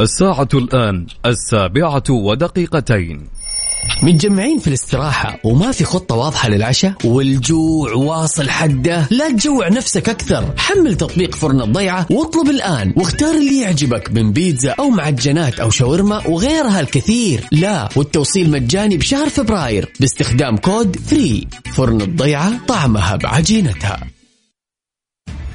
الساعة الآن السابعة ودقيقتين. متجمعين في الاستراحة وما في خطة واضحة للعشاء؟ والجوع واصل حده. لا تجوع نفسك أكثر. حمل تطبيق فرن الضيعة واطلب الآن. واختار اللي يعجبك من بيتزا أو معجنات أو شاورما وغيرها الكثير. لا والتوصيل مجاني بشهر فبراير باستخدام code free فرن الضيعة طعمها بعجينتها.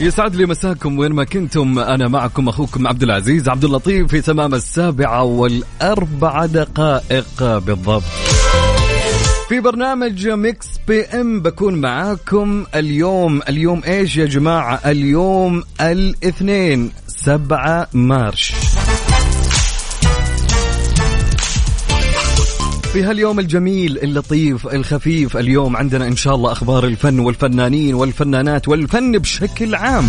يسعد لي مساكم وين ما كنتم. أنا معكم أخوكم عبد العزيز عبد اللطيف في تمام السابعة والاربع دقائق بالضبط. في برنامج Mix PM بكون معاكم اليوم. اليوم إيش يا جماعة؟ اليوم الاثنين 7 March. في هاليوم الجميل اللطيف الخفيف اليوم عندنا إن شاء الله أخبار الفن والفنانين والفنانات والفن بشكل عام.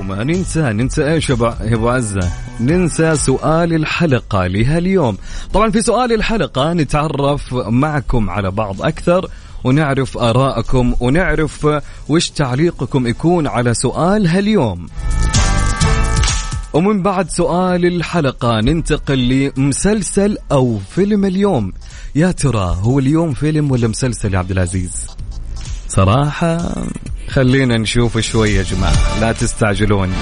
وما ننسى ننسى إيش يا أبو عزة؟ ننسى سؤال الحلقة لهاليوم. طبعا في سؤال الحلقة نتعرف معكم على بعض أكثر ونعرف آرائكم ونعرف وش تعليقكم يكون على سؤال هاليوم. ومن بعد سؤال الحلقة ننتقل لمسلسل أو فيلم اليوم. يا ترى هو اليوم فيلم ولا مسلسل يا عبد العزيز؟ صراحة خلينا نشوف شوي يا جماعة لا تستعجلون.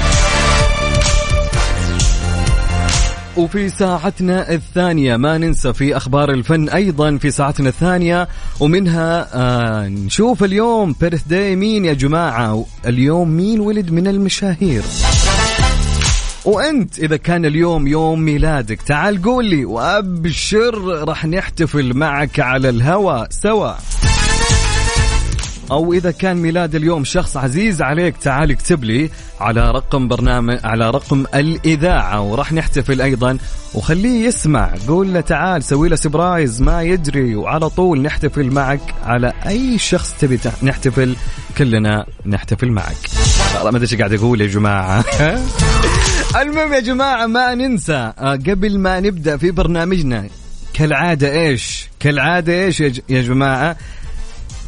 وفي ساعتنا الثانية ما ننسى في أخبار الفن أيضا في ساعتنا الثانية ومنها آه نشوف اليوم بيرث داي مين يا جماعة؟ اليوم مين ولد من المشاهير؟ وأنت إذا كان اليوم يوم ميلادك تعال قول لي وأبشر راح نحتفل معك على الهواء سوا. أو إذا كان ميلاد اليوم شخص عزيز عليك تعال اكتب لي على رقم برنامج على رقم الإذاعة. وراح نحتفل أيضا. وخليه يسمع قول له تعال سوي له surprise ما يدري وعلى طول نحتفل معك على أي شخص تبي نحتفل كلنا نحتفل معك. والله ما أدري إيش قاعد أقول يا جماعة. المهم يا جماعة ما ننسى آه، قبل ما نبدأ في برنامجنا كالعادة إيش؟ كالعادة إيش يا جماعة؟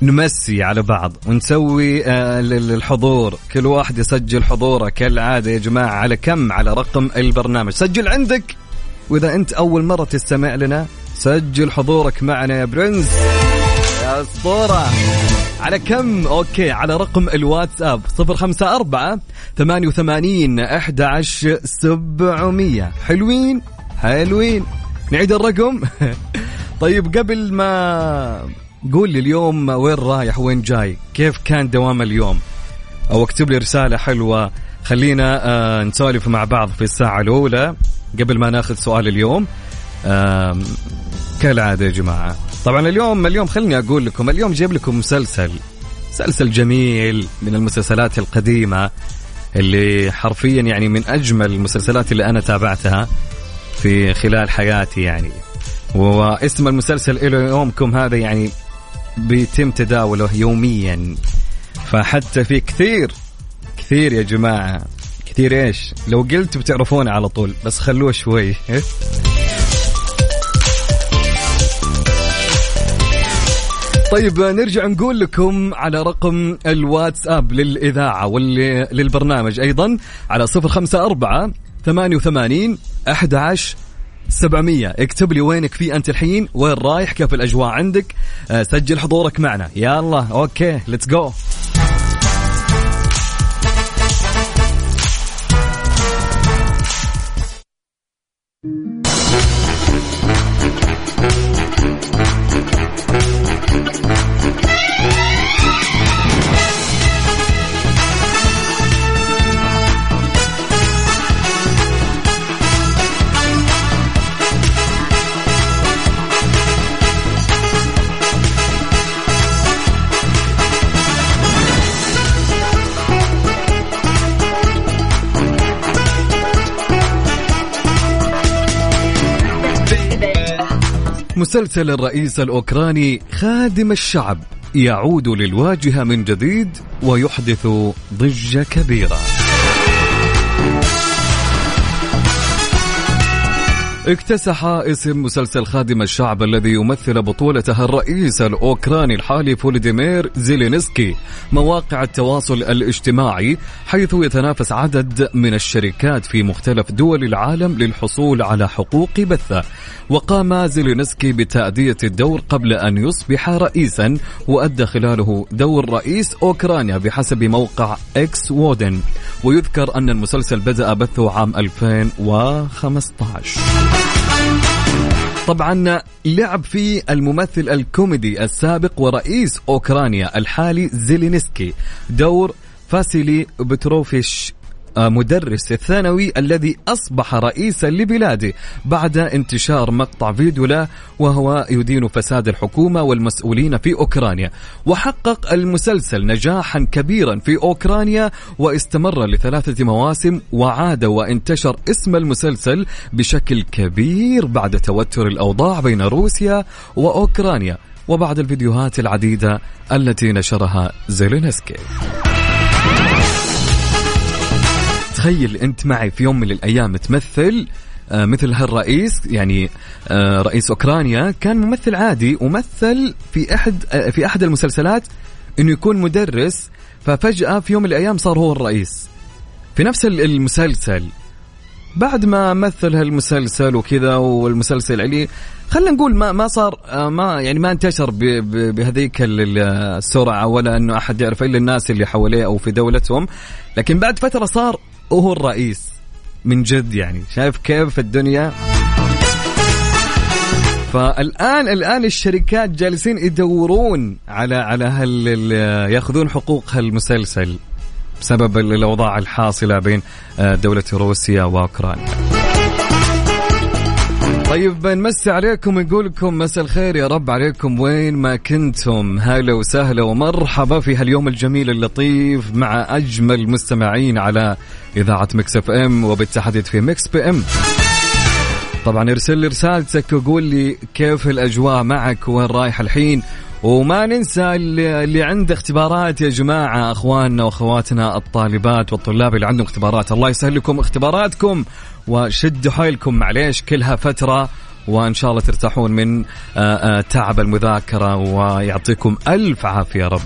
نمسي على بعض ونسوي آه، الحضور كل واحد يسجل حضوره. كالعادة يا جماعة على كم؟ على رقم البرنامج. سجل عندك. وإذا أنت أول مرة تستمع لنا سجل حضورك معنا يا برنس. يا أسطورة. على كم؟ أوكي على رقم الواتساب. صفر خمسة أربعة ثمانية وثمانين أحد عشر سبعمية. حلوين؟ حلوين. نعيد الرقم. طيب قبل ما قول لي اليوم وين رايح وين جاي؟ كيف كان دوام اليوم؟ أو اكتب لي رسالة حلوة. خلينا آه نسولف مع بعض في الساعة الأولى قبل ما ناخذ سؤال اليوم. آه كالعادة يا جماعة. طبعا اليوم اليوم خليني أقول لكم اليوم جايب لكم مسلسل. مسلسل جميل من المسلسلات القديمة اللي حرفيا يعني من أجمل المسلسلات اللي أنا تابعتها في خلال حياتي يعني. واسم المسلسل إلى يومكم هذا يعني بيتم تداوله يوميا. فحتى في كثير كثير يا جماعة. كثير إيش؟ لو قلت بتعرفونه على طول بس خلوه شوي. طيب نرجع نقول لكم على رقم الواتساب للإذاعة وللبرنامج أيضا على صفر خمسة أربعة ثمانية وثمانين أحد عشر 700 اكتب لي وينك في أنت الحين وين رايح كيف الأجواء عندك. أه سجل حضورك معنا. يلا okay let's go مسلسل الرئيس الأوكراني خادم الشعب يعود للواجهة من جديد ويحدث ضجة كبيرة. اكتسح اسم مسلسل خادم الشعب الذي يمثل بطولته الرئيس الأوكراني الحالي فولوديمير زيلينسكي مواقع التواصل الاجتماعي حيث يتنافس عدد من الشركات في مختلف دول العالم للحصول على حقوق بثة. وقام زيلينسكي بتأدية الدور قبل أن يصبح رئيسا وأدى خلاله دور رئيس أوكرانيا بحسب موقع إكس وودن. ويذكر أن المسلسل بدأ بثه عام 2015 طبعا لعب فيه الممثل الكوميدي السابق ورئيس أوكرانيا الحالي زيلينسكي. دور فاسيلي بتروفيش مدرس الثانوي الذي أصبح رئيسا لبلاده بعد انتشار مقطع فيديو له وهو يدين فساد الحكومة والمسؤولين في أوكرانيا. وحقق المسلسل نجاحا كبيرا في أوكرانيا واستمر لثلاثة مواسم وعاد وانتشر اسم المسلسل بشكل كبير بعد توتر الأوضاع بين روسيا وأوكرانيا. وبعد الفيديوهات العديدة التي نشرها زيلينسكي. تخيل أنت معي في يوم من الأيام تمثل آه، مثل هالرئيس يعني آه، رئيس أوكرانيا كان ممثل عادي ومثل في أحد آه، في أحد المسلسلات إنه يكون مدرس. ففجأة في يوم من الأيام صار هو الرئيس. في نفس المسلسل بعد ما مثل هالمسلسل وكذا والمسلسل عليه خلينا نقول ما ما صار ما يعني ما انتشر بهذيك السرعة ولا إنه أحد يعرف إلا الناس اللي حواليه أو في دولتهم. لكن بعد فترة صار وهو الرئيس من جد يعني شايف كيف الدنيا؟ فالآن الآن الشركات جالسين يدورون على على هل يأخذون حقوق هالمسلسل بسبب الأوضاع الحاصلة بين آه، دولة روسيا وأوكرانيا. طيب نمسي عليكم نقول لكم مساء الخير يا رب عليكم وين ما كنتم؟ هلا وسهلا ومرحبا في هاليوم الجميل اللطيف مع أجمل مستمعين على إذاعة Mix FM وبالتحديد في Mix PM. طبعا ارسل لي رسالتك وقول لي كيف الأجواء معك؟ وين رايح الحين؟ وما ننسى اللي عنده اختبارات يا جماعة أخواننا وأخواتنا الطالبات والطلاب اللي عندهم اختبارات. الله يسهل لكم اختباراتكم وشدوا حيلكم معليش كلها فترة وإن شاء الله ترتاحون من آه، آه، تعب المذاكرة ويعطيكم ألف عافية رب.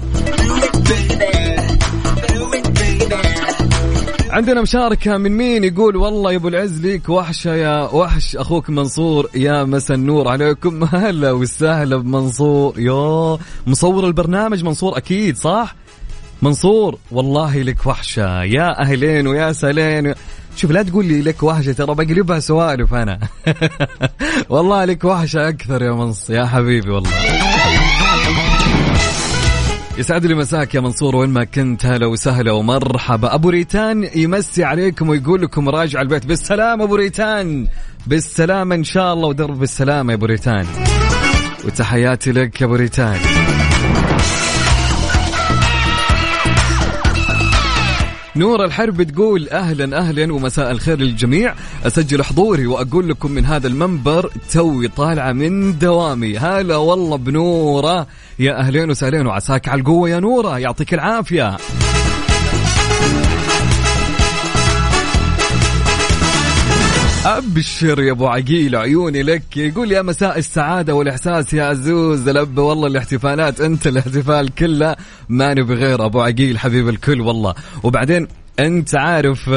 عندنا مشاركة من مين يقول والله يا أبو العز ليك وحشة يا وحش أخوك منصور يا مسا النور عليكم. هلا وسهلا بمنصور. يا مصور البرنامج منصور أكيد صح؟ منصور والله لك وحشة. يا أهلين ويا سلين شوف لا تقول لي لك وحشة ترى بقلبها سوالف أنا. والله لك وحشة أكثر يا منص يا حبيبي والله. يسعد لي مساك يا منصور وين ما كنت هلا وسهلا ومرحبا. أبو ريتان يمسي عليكم ويقول لكم راجع البيت. بالسلامة أبو ريتان. بالسلامة إن شاء الله ودرب بالسلامة يا أبو ريتان. وتحياتي لك يا أبو ريتان. نور الحرب تقول أهلا أهلا ومساء الخير للجميع. أسجل حضوري وأقول لكم من هذا المنبر توي طالعة من دوامي. هلا والله بنورة. يا أهلين وسهلين وعساك على القوة يا نورة. يعطيك العافية. ابشر يا أبو عقيل عيوني لك. يقول يا مساء السعادة والإحساس يا عزوز. لب والله الاحتفالات أنت الاحتفال كله. ما نبي غير أبو عقيل حبيب الكل والله. وبعدين أنت عارف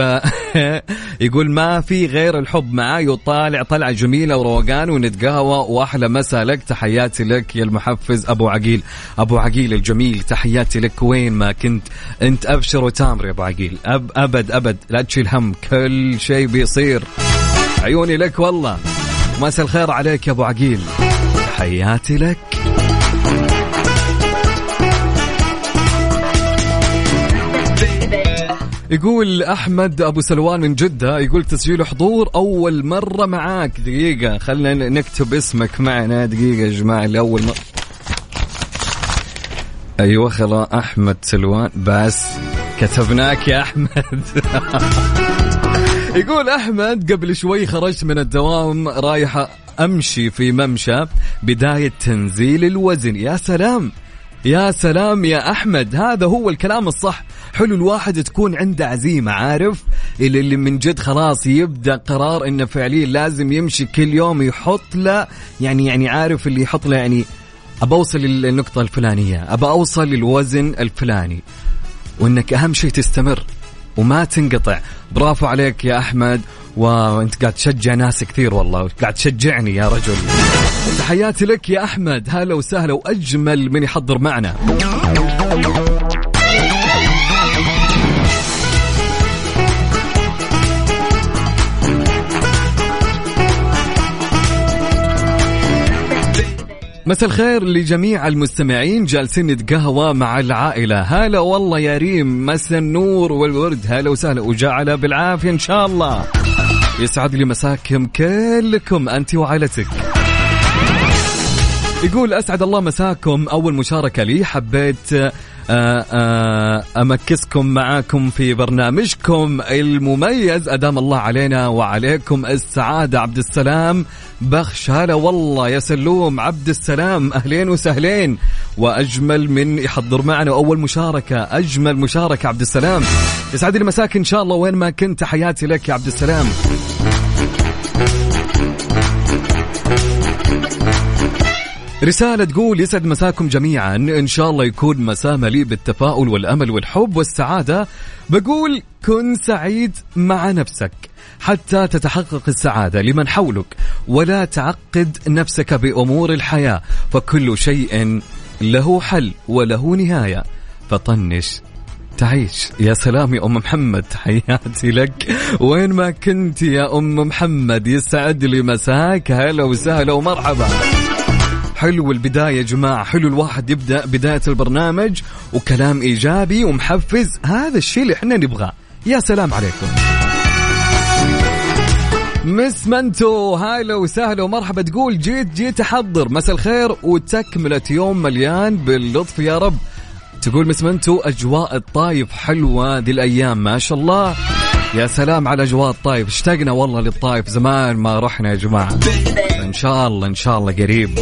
يقول ما في غير الحب معاي وطالع طلعة جميلة وروقان ونتقهوى. وأحلى مساء لك تحياتي لك يا المحفز أبو عقيل. أبو عقيل الجميل تحياتي لك وين ما كنت. أنت أبشر وتامر يا أبو عقيل. أب ابد أبد. لا تشيل هم كل شيء بيصير. عيوني لك والله. مساء الخير عليك يا أبو عقيل. تحياتي لك. يقول أحمد أبو سلوان من جدة يقول تسجيل حضور أول مرة معاك. دقيقة خلينا نكتب اسمك معنا. دقيقة يا جماعة لاول مره أيوه خلاص أحمد سلوان. بس كتبناك يا أحمد. يقول أحمد قبل شوي خرجت من الدوام رايح أمشي في ممشى بداية تنزيل الوزن. يا سلام! يا سلام يا أحمد! هذا هو الكلام الصح. حلو الواحد تكون عنده عزيمة عارف؟ اللي, اللي من جد خلاص يبدأ قرار إنه فعليا لازم يمشي كل يوم يحط له يعني يعني عارف اللي يحط له يعني أبى أوصل للنقطة الفلانية أبى أوصل للوزن الفلاني وإنك أهم شيء تستمر. وما تنقطع. برافو عليك يا أحمد. وانت قاعد تشجع ناس كثير والله قاعد تشجعني يا رجل. تحياتي لك يا أحمد. هلا وسهلا وأجمل من يحضر معنا. مساء الخير لجميع المستمعين. جالسين نتقهوى مع العائلة. هلا والله يا ريم مساء النور والورد. هلا وسهلا وجعل بالعافية إن شاء الله. يسعد لي مساكم كلكم أنت وعائلتك. يقول أسعد الله مساكم. أول مشاركة لي حبيت أمكسكم معاكم في برنامجكم المميز. أدام الله علينا وعليكم السعادة عبد السلام بخش هلا والله يا سلوم عبد السلام أهلين وسهلين. وأجمل من يحضر معنا أول مشاركة أجمل مشاركة عبد السلام. يسعد لي مساك إن شاء الله وين ما كنت. حياتي لك يا عبد السلام. رسالة تقول يسعد مساكم جميعا. إن شاء الله يكون مساء مليء بالتفاؤل والأمل والحب والسعادة. بقول كن سعيد مع نفسك حتى تتحقق السعادة لمن حولك ولا تعقد نفسك بأمور الحياة فكل شيء له حل وله نهاية. فطنش تعيش. يا سلام يا أم محمد حياتي لك. وين ما كنت يا أم محمد يسعد لي مساك. هلا وسهلا ومرحبا. حلو البداية يا جماعة. حلو الواحد يبدأ بداية البرنامج وكلام إيجابي ومحفز. هذا الشيء اللي إحنا نبغاه. يا سلام عليكم. مس منتو هلا وسهلا ومرحبا تقول جيت جيت أحضر. مساء الخير وتكملة يوم مليان باللطف يا رب. تقول مس منتو أجواء الطايف حلوة ذي الأيام ما شاء الله. يا سلام على أجواء الطايف. اشتقنا والله للطايف. زمان ما رحنا يا جماعة. إن شاء الله إن شاء الله قريب.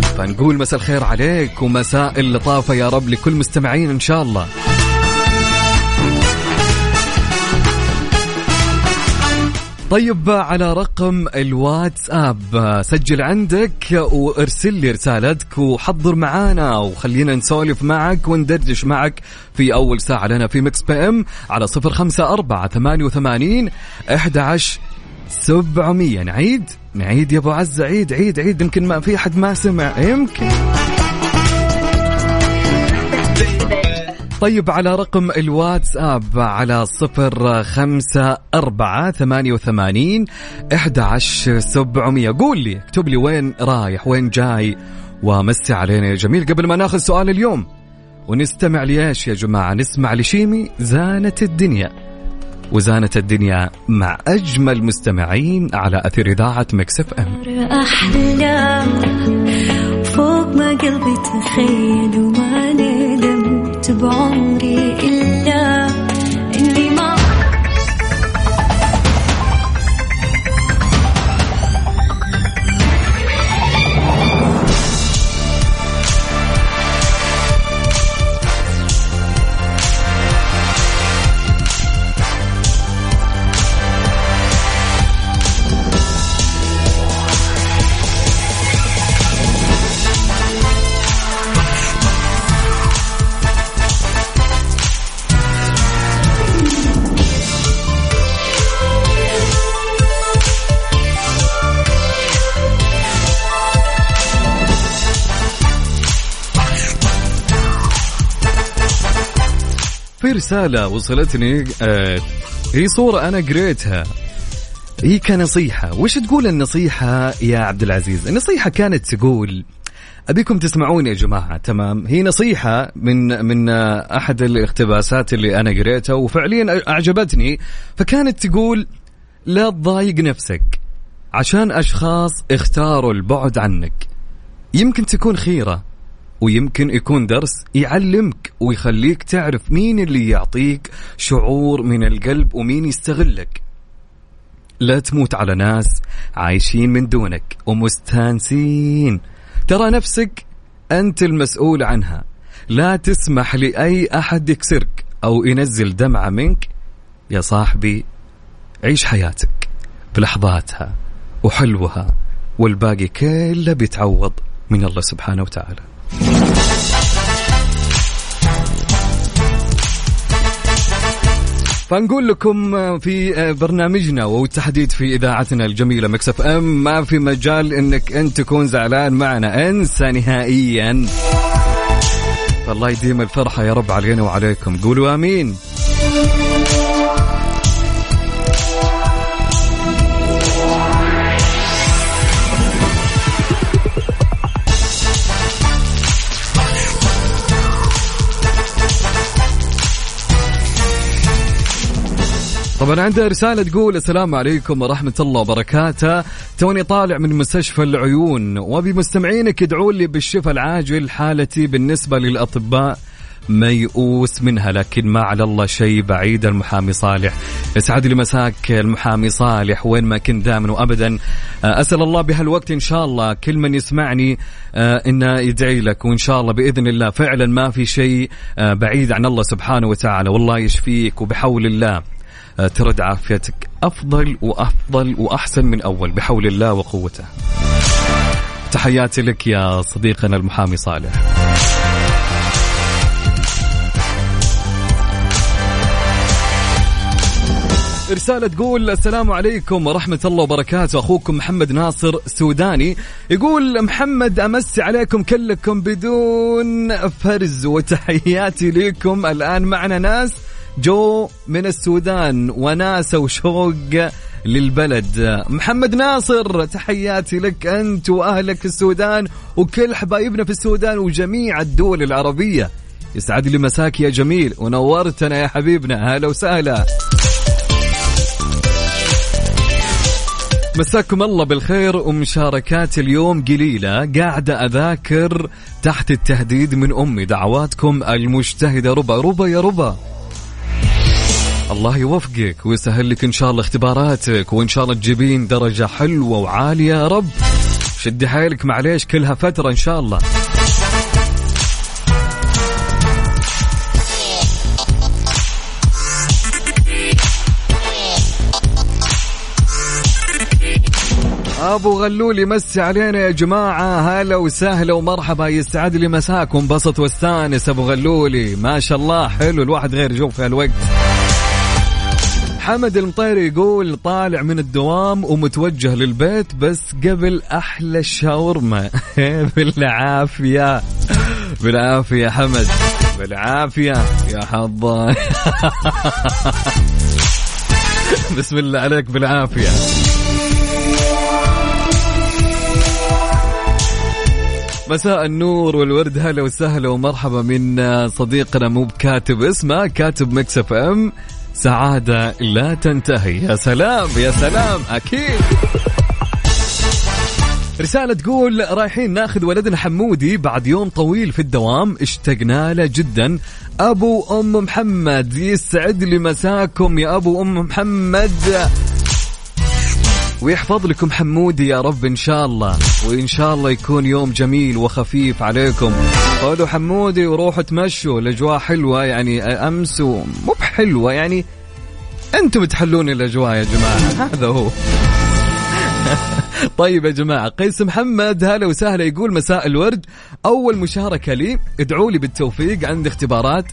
فنقول مساء الخير عليك ومساء اللطافه يا رب لكل مستمعين إن شاء الله. طيب على رقم الواتساب سجل عندك وارسل لي رسالتك وحضر معانا وخلينا نسولف معك وندردش معك في أول ساعة لنا في Mix PM على صفر خمسة أربعة ثمانية وثمانين أحد عشر سبعمية. نعيد؟ نعيد يا أبو عزة عيد عيد عيد. يمكن ما في أحد ما سمع. يمكن. طيب على رقم الواتساب على صفر خمسة أربعة ثمانية وثمانين إحدى عشر سبعمية. قول لي اكتب لي وين رايح وين جاي ومسي علينا يا جميل. قبل ما ناخذ سؤال اليوم ونستمع ليش يا جماعة؟ نسمع لشيمي زانت الدنيا. وزانت الدنيا مع أجمل مستمعين على أثير إذاعة مكسف أم. فوق ما قلبي تخيل وما ندمت بعمري إلا. في رسالة وصلتني آه هي صورة أنا قريتها. هي كنصيحة. وش تقول النصيحة يا عبد العزيز؟ النصيحة كانت تقول أبيكم تسمعوني يا جماعة. تمام. هي نصيحة من من أحد الاقتباسات اللي أنا قريتها وفعليا أعجبتني. فكانت تقول لا تضايق نفسك. عشان أشخاص اختاروا البعد عنك. يمكن تكون خيرة. ويمكن يكون درس يعلمك ويخليك تعرف مين اللي يعطيك شعور من القلب ومين يستغلك. لا تموت على ناس عايشين من دونك ومستانسين. ترى نفسك أنت المسؤول عنها. لا تسمح لأي أحد يكسرك أو ينزل دمعة منك. يا صاحبي عيش حياتك بلحظاتها وحلوها والباقي كله بيتعوض من الله سبحانه وتعالى. فنقول لكم في برنامجنا والتحديد في إذاعتنا الجميلة مكسف ام ما في مجال إنك أنت تكون زعلان معنا أنسى نهائيا. فالله يديم الفرحة يا رب علينا وعليكم. قولوا آمين. طبعا عندها رسالة تقول السلام عليكم ورحمة الله وبركاته. توني طالع من مستشفى العيون وبمستمعينك يدعون لي بالشفاء العاجل حالتي بالنسبة للأطباء ميؤوس منها لكن ما على الله شيء بعيد. المحامي صالح يسعد لي مساك المحامي صالح وين ما كنت دائما وابدا. أسأل الله بهالوقت إن شاء الله كل من يسمعني إنه يدعي لك وإن شاء الله بإذن الله فعلا ما في شيء بعيد عن الله سبحانه وتعالى. والله يشفيك وبحول الله. ترد عافيتك أفضل وأفضل وأحسن من أول بحول الله وقوته. تحياتي لك يا صديقنا المحامي صالح. رسالة تقول السلام عليكم ورحمة الله وبركاته أخوكم محمد ناصر سوداني يقول محمد أمسي عليكم كلكم بدون فرز وتحياتي لكم الآن معنا ناس جو من السودان وناسة وشوق للبلد. محمد ناصر تحياتي لك أنت وأهلك السودان وكل حبايبنا في السودان وجميع الدول العربية. يسعد لي مساك يا جميل ونورتنا يا حبيبنا. هلا وسهلا. مساكم الله بالخير ومشاركات اليوم قليلة. قاعدة أذاكر تحت التهديد من أمي. دعواتكم المجتهدة. ربا ربا يا ربا. الله يوفقك ويسهل لك إن شاء الله اختباراتك وإن شاء الله تجيبين درجة حلوة وعالية. يا رب شدي حيلك معليش كلها فترة إن شاء الله. أبو غلول يمسي علينا يا جماعة. هلا وسهلا ومرحبا. يسعد لي مساكم. انبسط واستانس أبو غلولي. ما شاء الله. حلو. الواحد غير يشوف في هالوقت. حمد المطيري يقول طالع من الدوام ومتوجه للبيت بس قبل أحلى الشاورما. بالعافية. بالعافية حمد. بالعافية يا حظا. بسم الله عليك بالعافية. مساء النور والورد هلا وسهلا ومرحبا من صديقنا مو بكاتب اسمه كاتب مكسف ام. سعادة لا تنتهي. يا سلام يا سلام أكيد. رسالة تقول رايحين ناخذ ولدنا حمودي بعد يوم طويل في الدوام. اشتقنا له جدا. أبو أم محمد يسعد لي مساكم يا أبو أم محمد. ويحفظ لكم حمودي يا رب إن شاء الله. وإن شاء الله يكون يوم جميل وخفيف عليكم. خذوا حمودي وروحوا تمشوا. الأجواء حلوة يعني أمس مو بحلوة يعني. أنتم تحلون الأجواء يا جماعة. هذا هو. طيب يا جماعة قيس محمد هلا وسهلا يقول مساء الورد. أول مشاركة لي ادعوا لي بالتوفيق عندي اختبارات.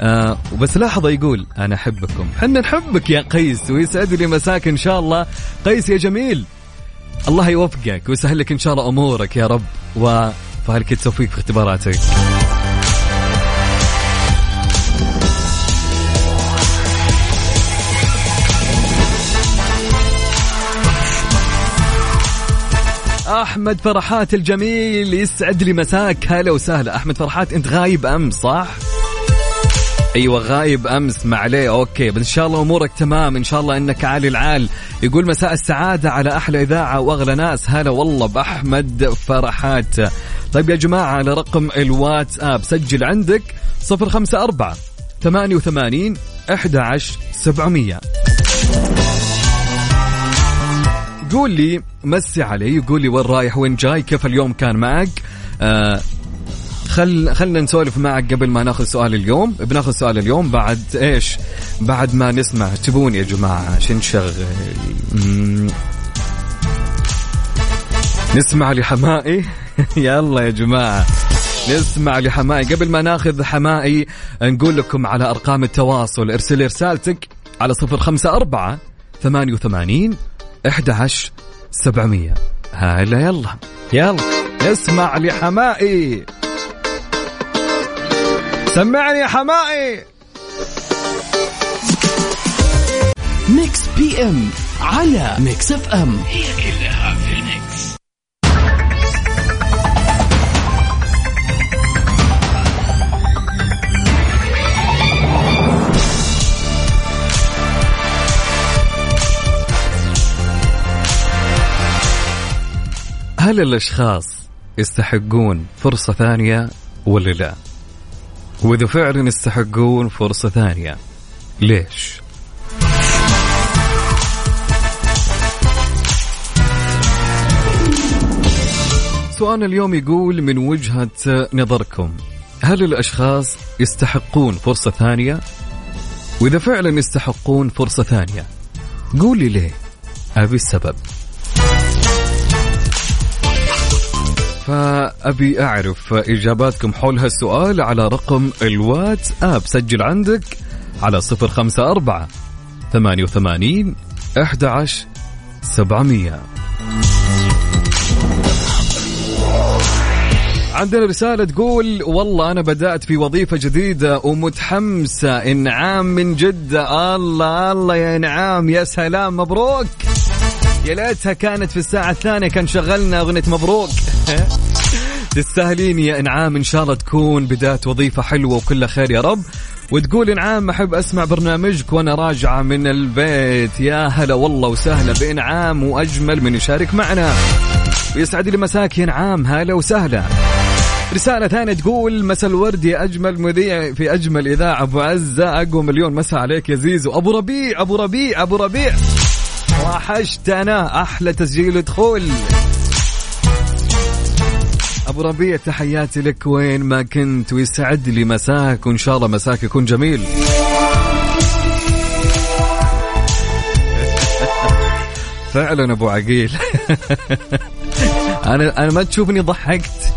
آه وبس لحظة يقول أنا أحبكم. حنا نحبك يا قيس ويسعد لي مساك إن شاء الله. قيس يا جميل الله يوفقك ويسهل لك إن شاء الله أمورك يا رب. وفهلك التوفيق في اختباراتك؟ أحمد فرحات الجميل يسعد لي مساك. هلا وسهلا. أحمد فرحات أنت غايب أمس صح؟ أيوه غايب أمس ما عليه أوكي بس إن شاء الله أمورك تمام. إن شاء الله إنك عالي العال. يقول مساء السعادة على أحلى إذاعة وأغلى ناس. هلا والله بأحمد فرحات. طيب يا جماعة على رقم الواتساب سجل عندك 054 88 11 700 قول لي مسي علي قول لي وين رايح وين جاي كيف اليوم كان معك؟ آه خل خلنا نسولف معك قبل ما ناخذ سؤال اليوم. بناخذ سؤال اليوم بعد إيش؟ بعد ما نسمع. تبون يا جماعة شو نشغل. نسمع لحمائي؟ يلا يا جماعة. نسمع لحمائي. قبل ما ناخذ حمائي نقول لكم على أرقام التواصل. ارسل رسالتك على صفر خمسة أربعة ثمانية وثمانين أحد عشر سبعمية. هلا يلا. يلا اسمع لحماقي. سمعني يا حماقي Mix PM على Mix FM هي كلها في ال Mix هل الأشخاص يستحقون فرصة ثانية ولا لا؟ وإذا فعلا يستحقون فرصة ثانية ليش؟ سؤالنا اليوم يقول من وجهة نظركم هل الأشخاص يستحقون فرصة ثانية؟ وإذا فعلا يستحقون فرصة ثانية قول لي ليه؟ أبي السبب فأبي أعرف إجاباتكم حول هالسؤال على رقم الواتس آب سجل عندك على صفر خمسة أربعة ثمانية وثمانين أحد عشر سبعمية. عندنا رسالة تقول والله أنا بدأت في وظيفة جديدة ومتحمسة. إنعام من جدة. الله الله يا إنعام يا سلام مبروك. يا ليتها كانت في الساعة الثانية. كان شغلنا أغنية مبروك. تستاهلين يا إنعام. إن شاء الله تكون بداية وظيفة حلوة وكلها خير يا رب. وتقول إنعام أحب أسمع برنامجك وأنا راجعة من البيت. يا هلا والله وسهلا بإنعام وأجمل من يشارك معنا. ويسعد لي مساك يا إنعام. هلا وسهلا. رسالة ثانية تقول مساء الورد يا أجمل مذيع في أجمل إذاعة. أبو عزة أقوى مليون. مساء عليك يا زيزو. أبو ربيع أبو ربيع أبو ربيع. وحشتنا أحلى تسجيل دخول أبو ربيع تحياتي لك وين ما كنت ويسعد لي مساك وإن شاء الله مساك يكون جميل. فعلا أبو عقيل. أنا أنا ما تشوفني ضحكت.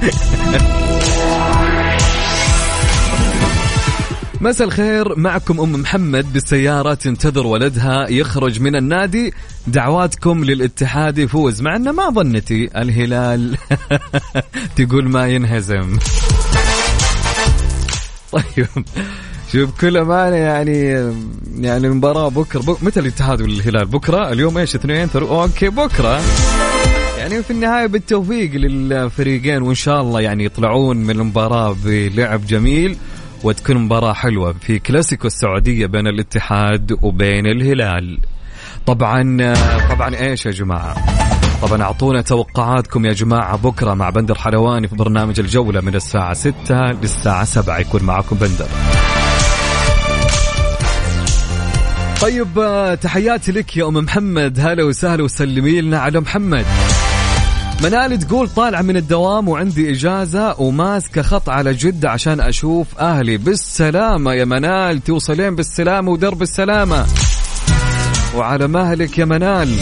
مساء الخير معكم أم محمد بالسيارة تنتظر ولدها يخرج من النادي. دعواتكم للاتحاد يفوز مع انه ما ظنتي الهلال تقول ما ينهزم. طيب شوف كل أمانة يعني يعني المباراه بكرة بك متى الاتحاد والهلال؟ بكرة؟ اليوم إيش؟ اثنين أوكي بكرة. يعني في النهاية بالتوفيق للفريقين وإن شاء الله يعني يطلعون من المباراة بلعب جميل. وتكون مباراة حلوة في كلاسيكو السعودية بين الاتحاد وبين الهلال. طبعا طبعا إيش يا جماعة؟ طبعا أعطونا توقعاتكم يا جماعة بكرة مع بندر حلواني في برنامج الجولة من الساعة 6 للساعة 7 يكون معكم بندر. طيب تحياتي لك يا أم محمد. هلا وسهلا وسلمي لنا على محمد. منال تقول طالعة من الدوام وعندي إجازة وماسكة خط على جدة عشان أشوف أهلي. بالسلامة يا منال توصلين بالسلامة ودرب السلامة. وعلى مهلك يا منال.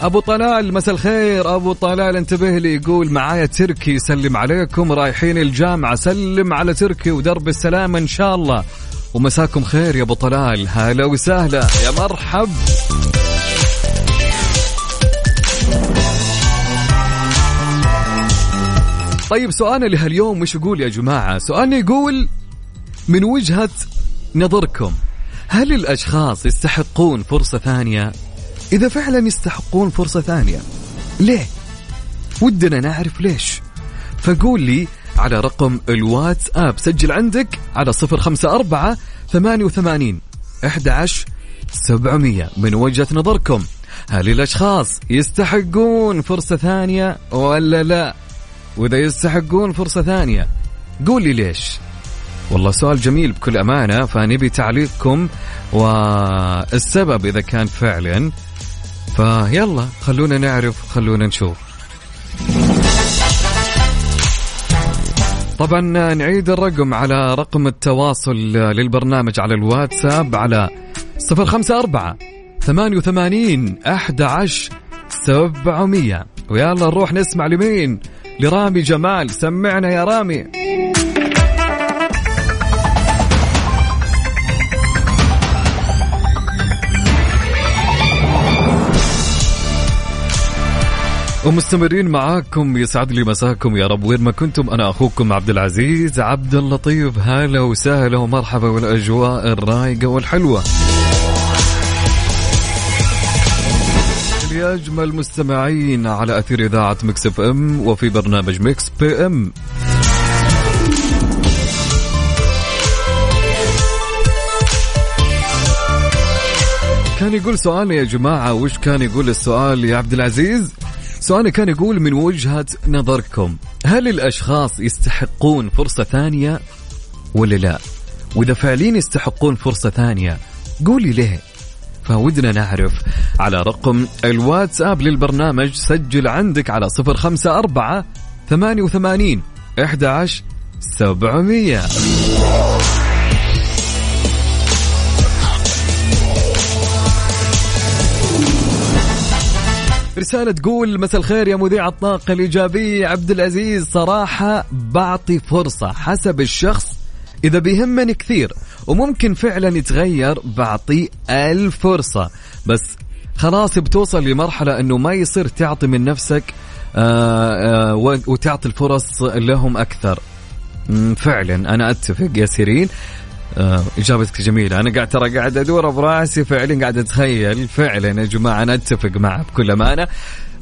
أبو طلال مساء الخير. أبو طلال انتبه لي يقول معايا تركي سلم عليكم رايحين الجامعة سلم على تركي ودرب السلامة إن شاء الله. ومساكم خير يا أبو طلال. هلا وسهلا. يا مرحب. طيب سؤالنا لهاليوم وش يقول يا جماعة؟ سؤالنا يقول من وجهة نظركم هل الأشخاص يستحقون فرصة ثانية؟ إذا فعلا يستحقون فرصة ثانية ليه؟ ودنا نعرف ليش. فقول لي على رقم الواتس اب سجل عندك على صفر خمسة أربعة ثمانية وثمانين أحد عشر سبعمية. من وجهة نظركم هل الأشخاص يستحقون فرصة ثانية ولا لا؟ وإذا يستحقون فرصة ثانية قول لي ليش؟ والله سؤال جميل بكل أمانة فنبي تعليقكم والسبب إذا كان فعلا. فيلا خلونا نعرف خلونا نشوف. طبعا نعيد الرقم على رقم التواصل للبرنامج على الواتساب على صفر خمسة أربعة ثمانية وثمانين أحد عشر سبعمية. ويلا نروح نسمع لمين؟ لرامي جمال. سمعنا يا رامي. ومستمرين معاكم يسعد لي مساكم يا رب. وين ما كنتم أنا أخوكم عبد العزيز عبد اللطيف. هلا وسهلا ومرحبا والأجواء الرايقة والحلوة. يا أجمل مستمعين على أثير إذاعة Mix FM وفي برنامج Mix PM. كان يقول سؤال يا جماعة وش كان يقول السؤال يا عبد العزيز؟ سؤالي كان يقول من وجهة نظركم هل الأشخاص يستحقون فرصة ثانية ولا لا؟ وإذا فعليا يستحقون فرصة ثانية قولي ليه فودنا نعرف على رقم الواتساب للبرنامج سجل عندك على صفر خمسة أربعة ثمانية وثمانين إحدى عشر سبعمية. رسالة تقول مساء الخير يا مذيع الطاقة الإيجابية عبد العزيز. صراحة بعطي فرصة حسب الشخص إذا بيهمني كثير وممكن فعلا يتغير بعطيه ألف فرصة بس خلاص بتوصل لمرحلة أنه ما يصير تعطي من نفسك آآ آآ وتعطي الفرص لهم أكثر. فعلا أنا أتفق يا سيرين. آه إجابتك جميلة. أنا قاعد ترى قاعد أدور براسي فعلا قاعد أتخيل. فعلا يا جماعة أنا أتفق معه بكل أمانة.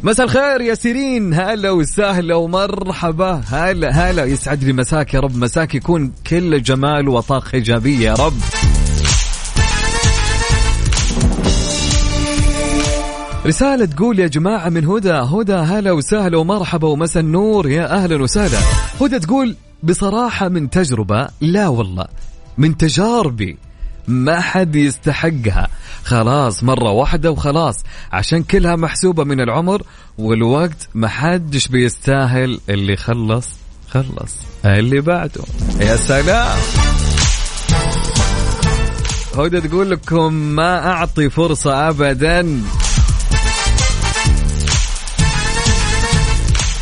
مساء الخير يا سيرين. هلا وسهلا ومرحبا. هلا هلا. يسعد لي مساك يا رب. مساك يكون كل جمال وطاقة إيجابية يا رب. رسالة تقول يا جماعة من هدى. هدى هلا وسهلا ومرحبا ومساء النور. يا أهلا وسهلا. هدى تقول بصراحة من تجربة لا والله. من تجاربي. ما حد يستحقها. خلاص مرة واحدة وخلاص. عشان كلها محسوبة من العمر والوقت ما حدش بيستاهل اللي خلص خلص. اللي بعده. يا سلام. هدى تقول لكم ما أعطي فرصة أبدا.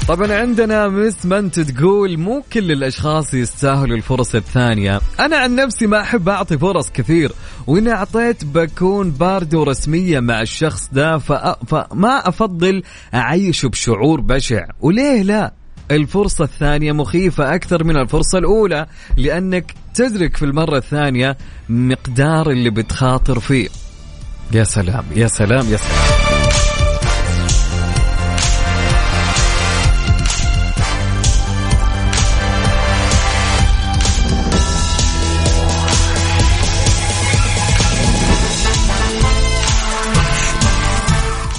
طبعا عندنا مس منت تقول مو كل الأشخاص يستاهلوا الفرص الثانية. أنا عن نفسي ما أحب أعطي فرص كثير وان أعطيت بكون بارده ورسميه مع الشخص ده فما أفضل اعيشه بشعور بشع. وليه لا؟ الفرصة الثانية مخيفة أكثر من الفرصة الأولى لأنك تدرك في المرة الثانية مقدار اللي بتخاطر فيه. يا سلام يا سلام يا سلام.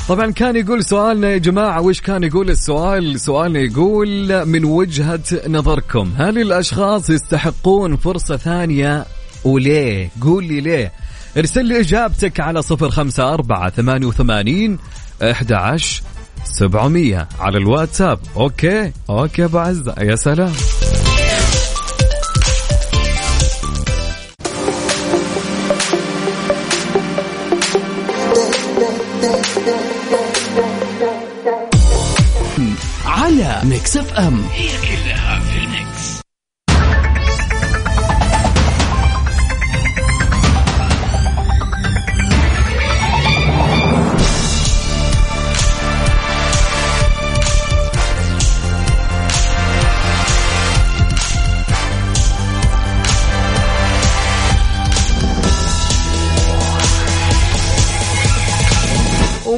طبعا كان يقول سؤالنا يا جماعة وش كان يقول السؤال؟ سؤالنا يقول من وجهة نظركم هل الأشخاص يستحقون فرصة ثانية؟ وليه؟ قول لي ليه. ارسل لي إجابتك على صفر خمسة أربعة ثمانية وثمانين أحد عشر سبعمية على الواتساب. Okay؟ Okay أبو عزة يا سلام. على Mix FM هي كلها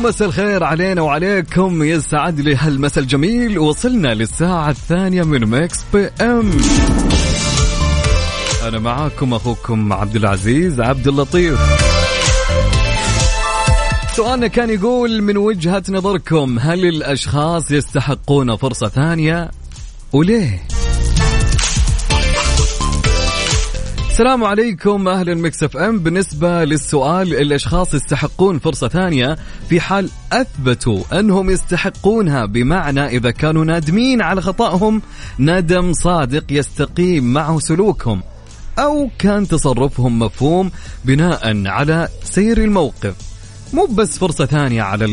ومساء الخير علينا وعليكم. يسعد لي هالمساء الجميل. وصلنا للساعة الثانية من Mix PM. أنا معاكم أخوكم عبد العزيز عبد اللطيف. سؤالنا كان يقول من وجهة نظركم هل الأشخاص يستحقون فرصة ثانية؟ وليه؟ السلام عليكم أهلا Mix FM. بالنسبة للسؤال الأشخاص يستحقون فرصة ثانية في حال أثبتوا أنهم يستحقونها. بمعنى إذا كانوا نادمين على خطأهم ندم صادق يستقيم معه سلوكهم أو كان تصرفهم مفهوم بناء على سير الموقف. مو بس فرصة ثانية على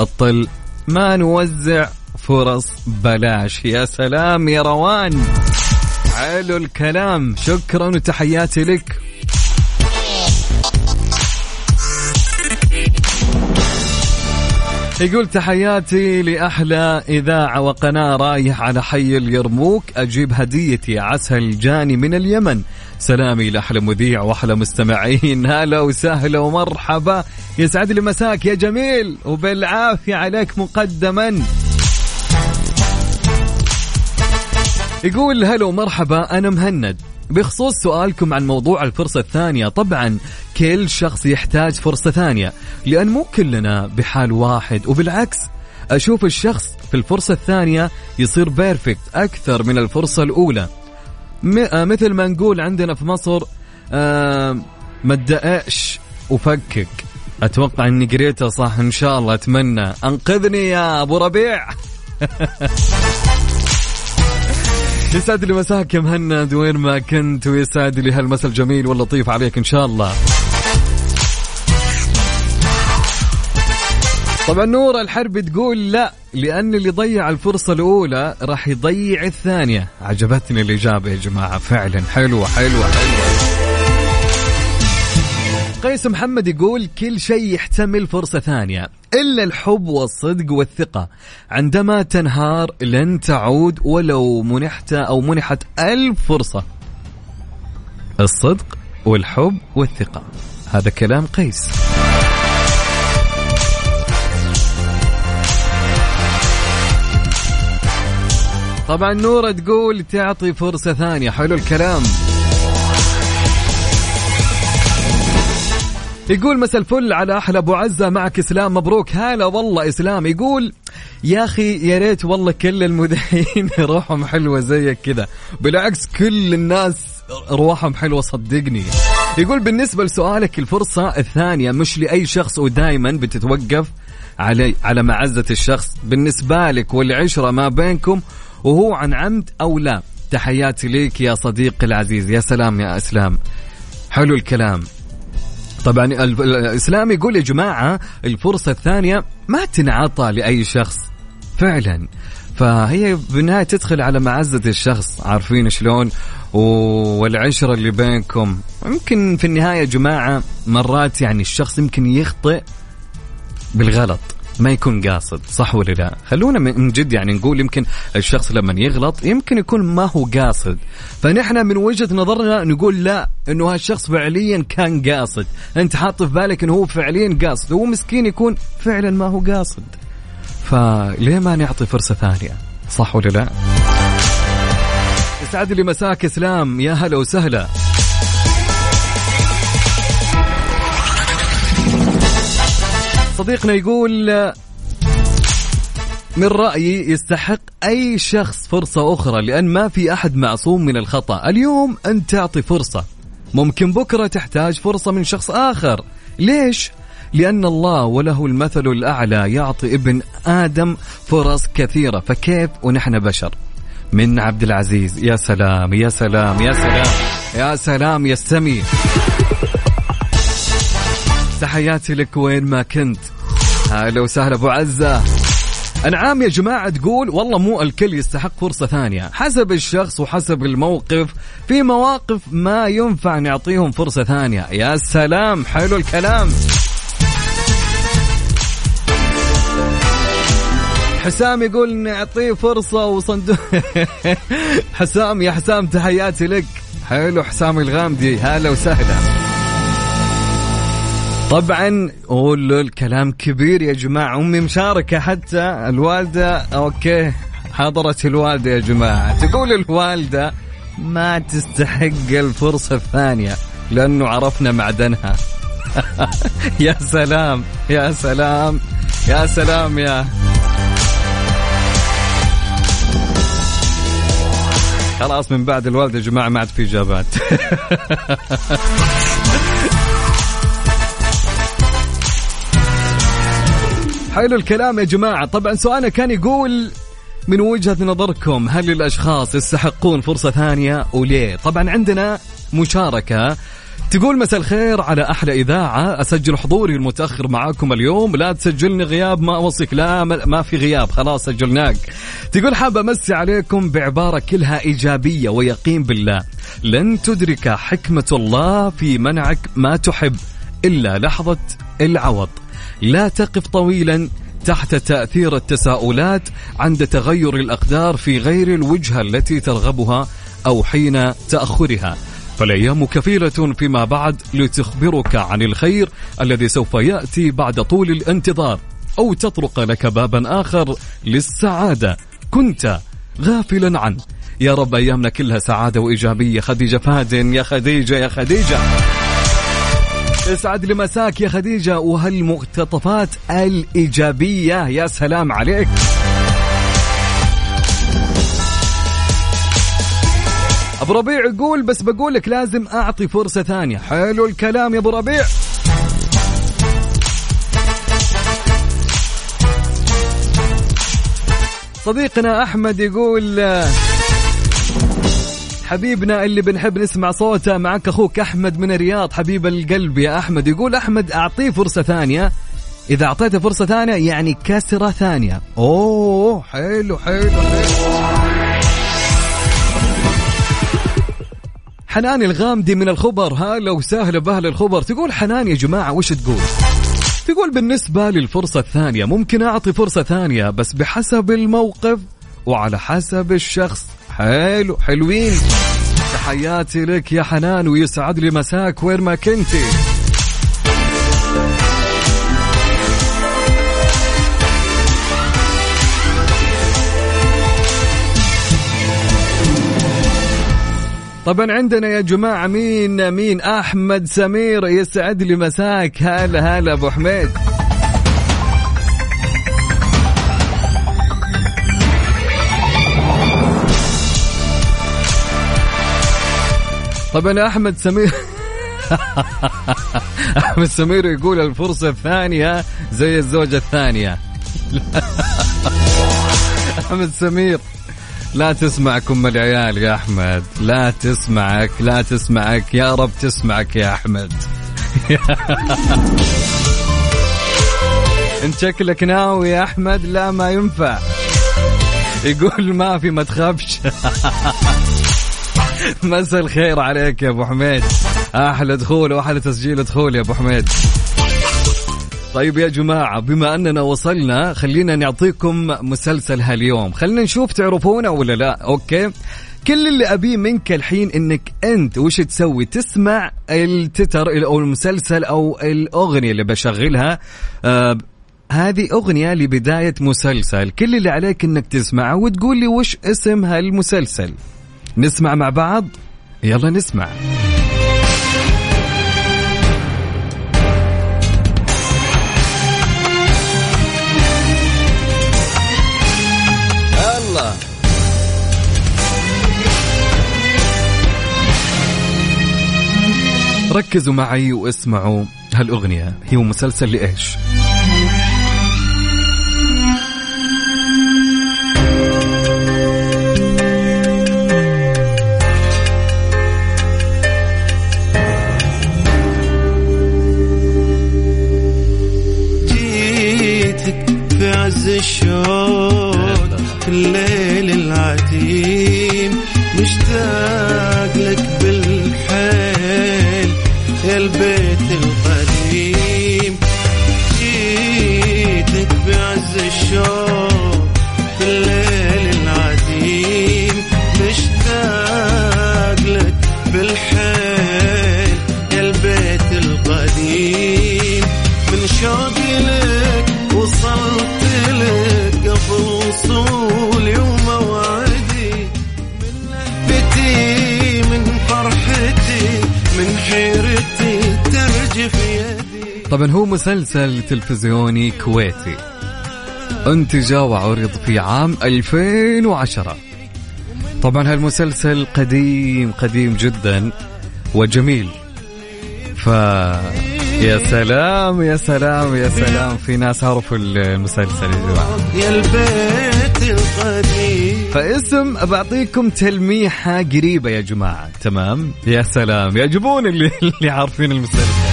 الطل ما نوزع فرص بلاش. يا سلام يا روان! حلو الكلام. شكرا وتحياتي لك. يقول تحياتي لأحلى إذاعة وقناة رايح على حي اليرموك. أجيب هديتي عسى الجاني من اليمن. سلامي لأحلى مذيع وأحلى مستمعين. هلا وسهلا ومرحبا. يسعد لي مساك يا جميل. وبالعافية عليك مقدما. يقول هلو مرحبا أنا مهند. بخصوص سؤالكم عن موضوع الفرصة الثانية طبعا كل شخص يحتاج فرصة ثانية لأن مو كلنا بحال واحد وبالعكس أشوف الشخص في الفرصة الثانية يصير بيرفكت أكثر من الفرصة الأولى. م- مثل ما نقول عندنا في مصر آه ما تدققش وفكك. أتوقع أني قريتها صح إن شاء الله أتمنى. أنقذني يا أبو ربيع. يسعد لي مساك يا مهند وين ما كنت ويسعد لي هالمسا الجميل واللطيف عليك إن شاء الله. طبعا نور الحرب تقول لا لأن اللي ضيع الفرصة الأولى راح يضيع الثانية. عجبتني الإجابة يا جماعة فعلا. حلوة حلوة حلوة. قيس محمد يقول كل شيء يحتمل فرصة ثانية. إلا الحب والصدق والثقة. عندما تنهار لن تعود ولو منحت أو منحت ألف فرصة. الصدق والحب والثقة. هذا كلام قيس. طبعا نورة تقول تعطي فرصة ثانية. حلو الكلام. يقول مسا الفل على أحلى أبو عزة معك إسلام مبروك. هلا والله إسلام يقول يا أخي يا ريت والله كل المذيعين روحهم حلوة زيك كذا. بالعكس كل الناس روحهم حلوة صدقني. يقول بالنسبة لسؤالك الفرصة الثانية مش لأي شخص ودائما بتتوقف على على معزة الشخص. بالنسبة لك والعشرة ما بينكم وهو عن عمد أو لا. تحياتي ليك يا صديقي العزيز. يا سلام يا إسلام. حلو الكلام. طبعا الإسلام يقول يا جماعة الفرصة الثانية ما تنعطى لأي شخص فعلا. فهي بالنهايه تدخل على معزة الشخص عارفين شلون؟ والعشرة اللي بينكم. يمكن في النهاية يا جماعة مرات يعني الشخص يمكن يخطئ بالغلط. ما يكون قاصد صح ولا لا؟ خلونا من جد يعني نقول يمكن الشخص لما يغلط يمكن يكون ما هو قاصد. فنحن من وجهة نظرنا نقول لا إنه هالشخص فعليا كان قاصد. أنت حاط في بالك إنه هو فعليا قاصد هو مسكين يكون فعلا ما هو قاصد. فليه ما نعطي فرصة ثانية؟ صح ولا لا؟ يسعد لي مساك إسلام. يا هلا وسهلا. صديقنا يقول من رأيي يستحق أي شخص فرصة أخرى لأن ما في أحد معصوم من الخطأ. اليوم أنت تعطي فرصة. ممكن بكرة تحتاج فرصة من شخص آخر. ليش؟ لأن الله وله المثل الأعلى يعطي ابن آدم فرص كثيرة. فكيف ونحن بشر؟ من عبد العزيز يا سلام يا سلام يا سلام يا سلام يا سمي تحياتي لك وين ما كنت. هلا وسهلا أبو عزة. أنعام يا جماعة تقول والله مو الكل يستحق فرصة ثانية. حسب الشخص وحسب الموقف في مواقف ما ينفع نعطيهم فرصة ثانية. يا سلام حلو الكلام. حسام يقول نعطيه فرصة وصندوق. حسام يا حسام تحياتي لك. حلو حسام الغامدي. هلا وسهلا. طبعا قول الكلام كبير يا جماعة. أمي مشاركة حتى الوالدة. أوكي حضرت الوالدة يا جماعة. تقول الوالدة ما تستحق الفرصة الثانية لأنه عرفنا معدنها. يا سلام يا سلام يا سلام يا. خلاص من بعد الوالدة يا جماعة ما عاد في إجابات. حلو الكلام يا جماعة. طبعا سؤالنا كان يقول من وجهة نظركم هل الأشخاص يستحقون فرصة ثانية وليه؟ طبعا عندنا مشاركة. تقول مساء الخير على أحلى إذاعة. أسجل حضوري المتأخر معاكم اليوم. لا تسجلني غياب ما أوصيك. لا ما في غياب. خلاص سجلناك. تقول حابه أمسي عليكم بعبارة كلها إيجابية ويقين بالله. لن تدرك حكمة الله في منعك ما تحب إلا لحظة العوض. لا تقف طويلا تحت تأثير التساؤلات عند تغير الأقدار في غير الوجهة التي ترغبها أو حين تأخرها. فالأيام كفيلة فيما بعد لتخبرك عن الخير الذي سوف يأتي بعد طول الانتظار أو تطرق لك بابا آخر للسعادة. كنت غافلا عنه. يا رب أيامنا كلها سعادة وإيجابية. خديجة فادن يا خديجة يا خديجة. اسعد لي مساك يا خديجة وهالمقتطفات الإيجابية؟ يا سلام عليك. أبو ربيع يقول بس بقول لك لازم أعطي فرصة ثانية. حلو الكلام يا أبو ربيع. صديقنا أحمد يقول حبيبنا اللي بنحب نسمع صوته معك أخوك أحمد من الرياض. حبيب القلب يا أحمد. يقول أحمد أعطيه فرصة ثانية. إذا أعطيته فرصة ثانية يعني كسرة ثانية. أوه حلو حلو. حلو حنان الغامدي من الخبر. هلا وسهلا بأهل الخبر. تقول حنان يا جماعة وش تقول؟ تقول بالنسبة للفرصة الثانية ممكن أعطي فرصة ثانية بس بحسب الموقف وعلى حسب الشخص. حلو حلوين. تحياتي لك يا حنان ويسعد لي مساك وين ما كنتي. طبعا عندنا يا جماعة مين مين؟ أحمد سمير يسعد لي مساك. هلا هلا أبو حميد. طبعا أحمد سمير أحمد سمير يقول الفرصة الثانية زي الزوجة الثانية. أحمد سمير لا تسمعك ام العيال يا أحمد. لا تسمعك لا تسمعك. يا رب تسمعك يا أحمد. أنت شكلك ناوي يا أحمد لا ما ينفع. يقول ما في ما تخافش. مساء الخير عليك يا أبو حميد. أحلى دخول وأحلى تسجيل دخول يا أبو حميد. طيب يا جماعة بما أننا وصلنا خلينا نعطيكم مسلسل هاليوم. خلينا نشوف تعرفونه ولا لا؟ أوكي؟ كل اللي أبيه منك الحين أنك أنت وش تسوي؟ تسمع التتر أو المسلسل أو الأغنية اللي بشغلها. آه هذه أغنية لبداية مسلسل. كل اللي عليك أنك تسمعها وتقول لي وش اسم هالمسلسل. نسمع مع بعض؟ يلا نسمع. ركزوا معي واسمعوا هالأغنية. هي مسلسل لإيش؟ الشوق في طبعا هو مسلسل تلفزيوني كويتي. انتج وعرض في عام 2010 طبعا هالمسلسل قديم قديم جدا وجميل. ف يا سلام يا سلام يا سلام. في ناس عرفوا المسلسل يا جماعة. يا البيت القديم. فاسم بعطيكم تلميحة قريبة يا جماعة. تمام؟ يا سلام. يعجبون اللي اللي عارفين المسلسل.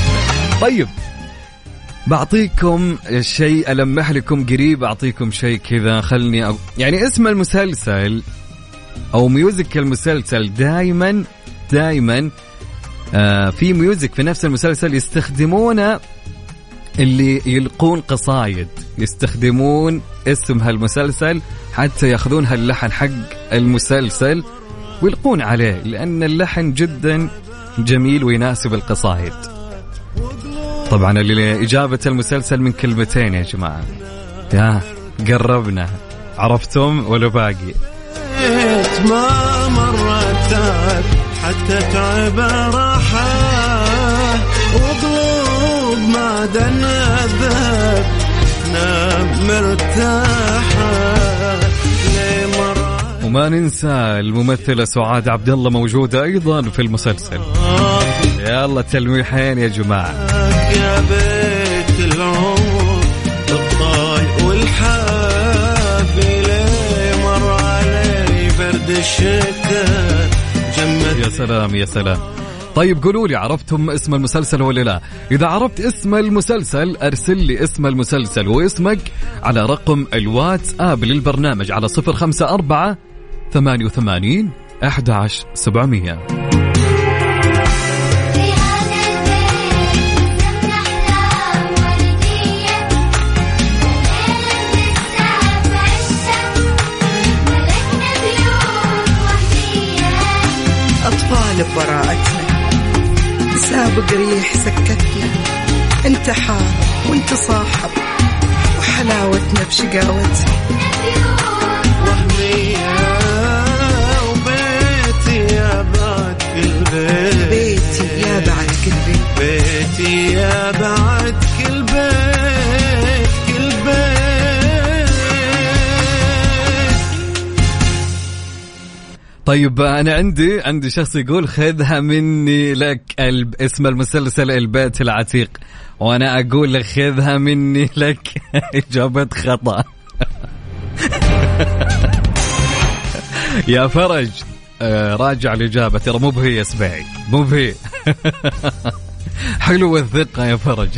طيب بعطيكم شيء ألمح لكم قريب أعطيكم شيء كذا خلني أ... يعني اسم المسلسل أو music المسلسل دائما دائما آه في music في نفس المسلسل يستخدمونه اللي يلقون قصايد يستخدمون اسم هالمسلسل حتى يأخذون هاللحن حق المسلسل ويلقون عليه لأن اللحن جدا جميل ويناسب القصايد. طبعا اللي إجابة المسلسل من كلمتين يا جماعة. يا قربنا. عرفتم ولا باقي؟ ما مرت حتى تعب راحة. وقلوب ما الذهب نام مرتاحة. وما ننسى الممثلة سعاد عبد الله موجودة أيضا في المسلسل. يلا تلميحين يا جماعة. يا بيت العمر مر علي برد يا سلام يا سلام. طيب قولوا لي عرفتم اسم المسلسل ولا لا؟ إذا عرفت اسم المسلسل أرسل لي اسم المسلسل واسمك على رقم الواتس آب للبرنامج على 054 88 11700 نقلب براءتنا سابق ريح سكتنا انت حارب وانت صاحب وحلاوتنا بشقاوتنا طيب أنا عندي عندي شخص يقول خذها مني لك اسم المسلسل البيت العتيق وأنا أقول لك خذها مني لك. إجابة خطأ. يا فرج آه، راجع الإجابة ترى مو بهي يا مو بهي. حلو الثقة يا فرج.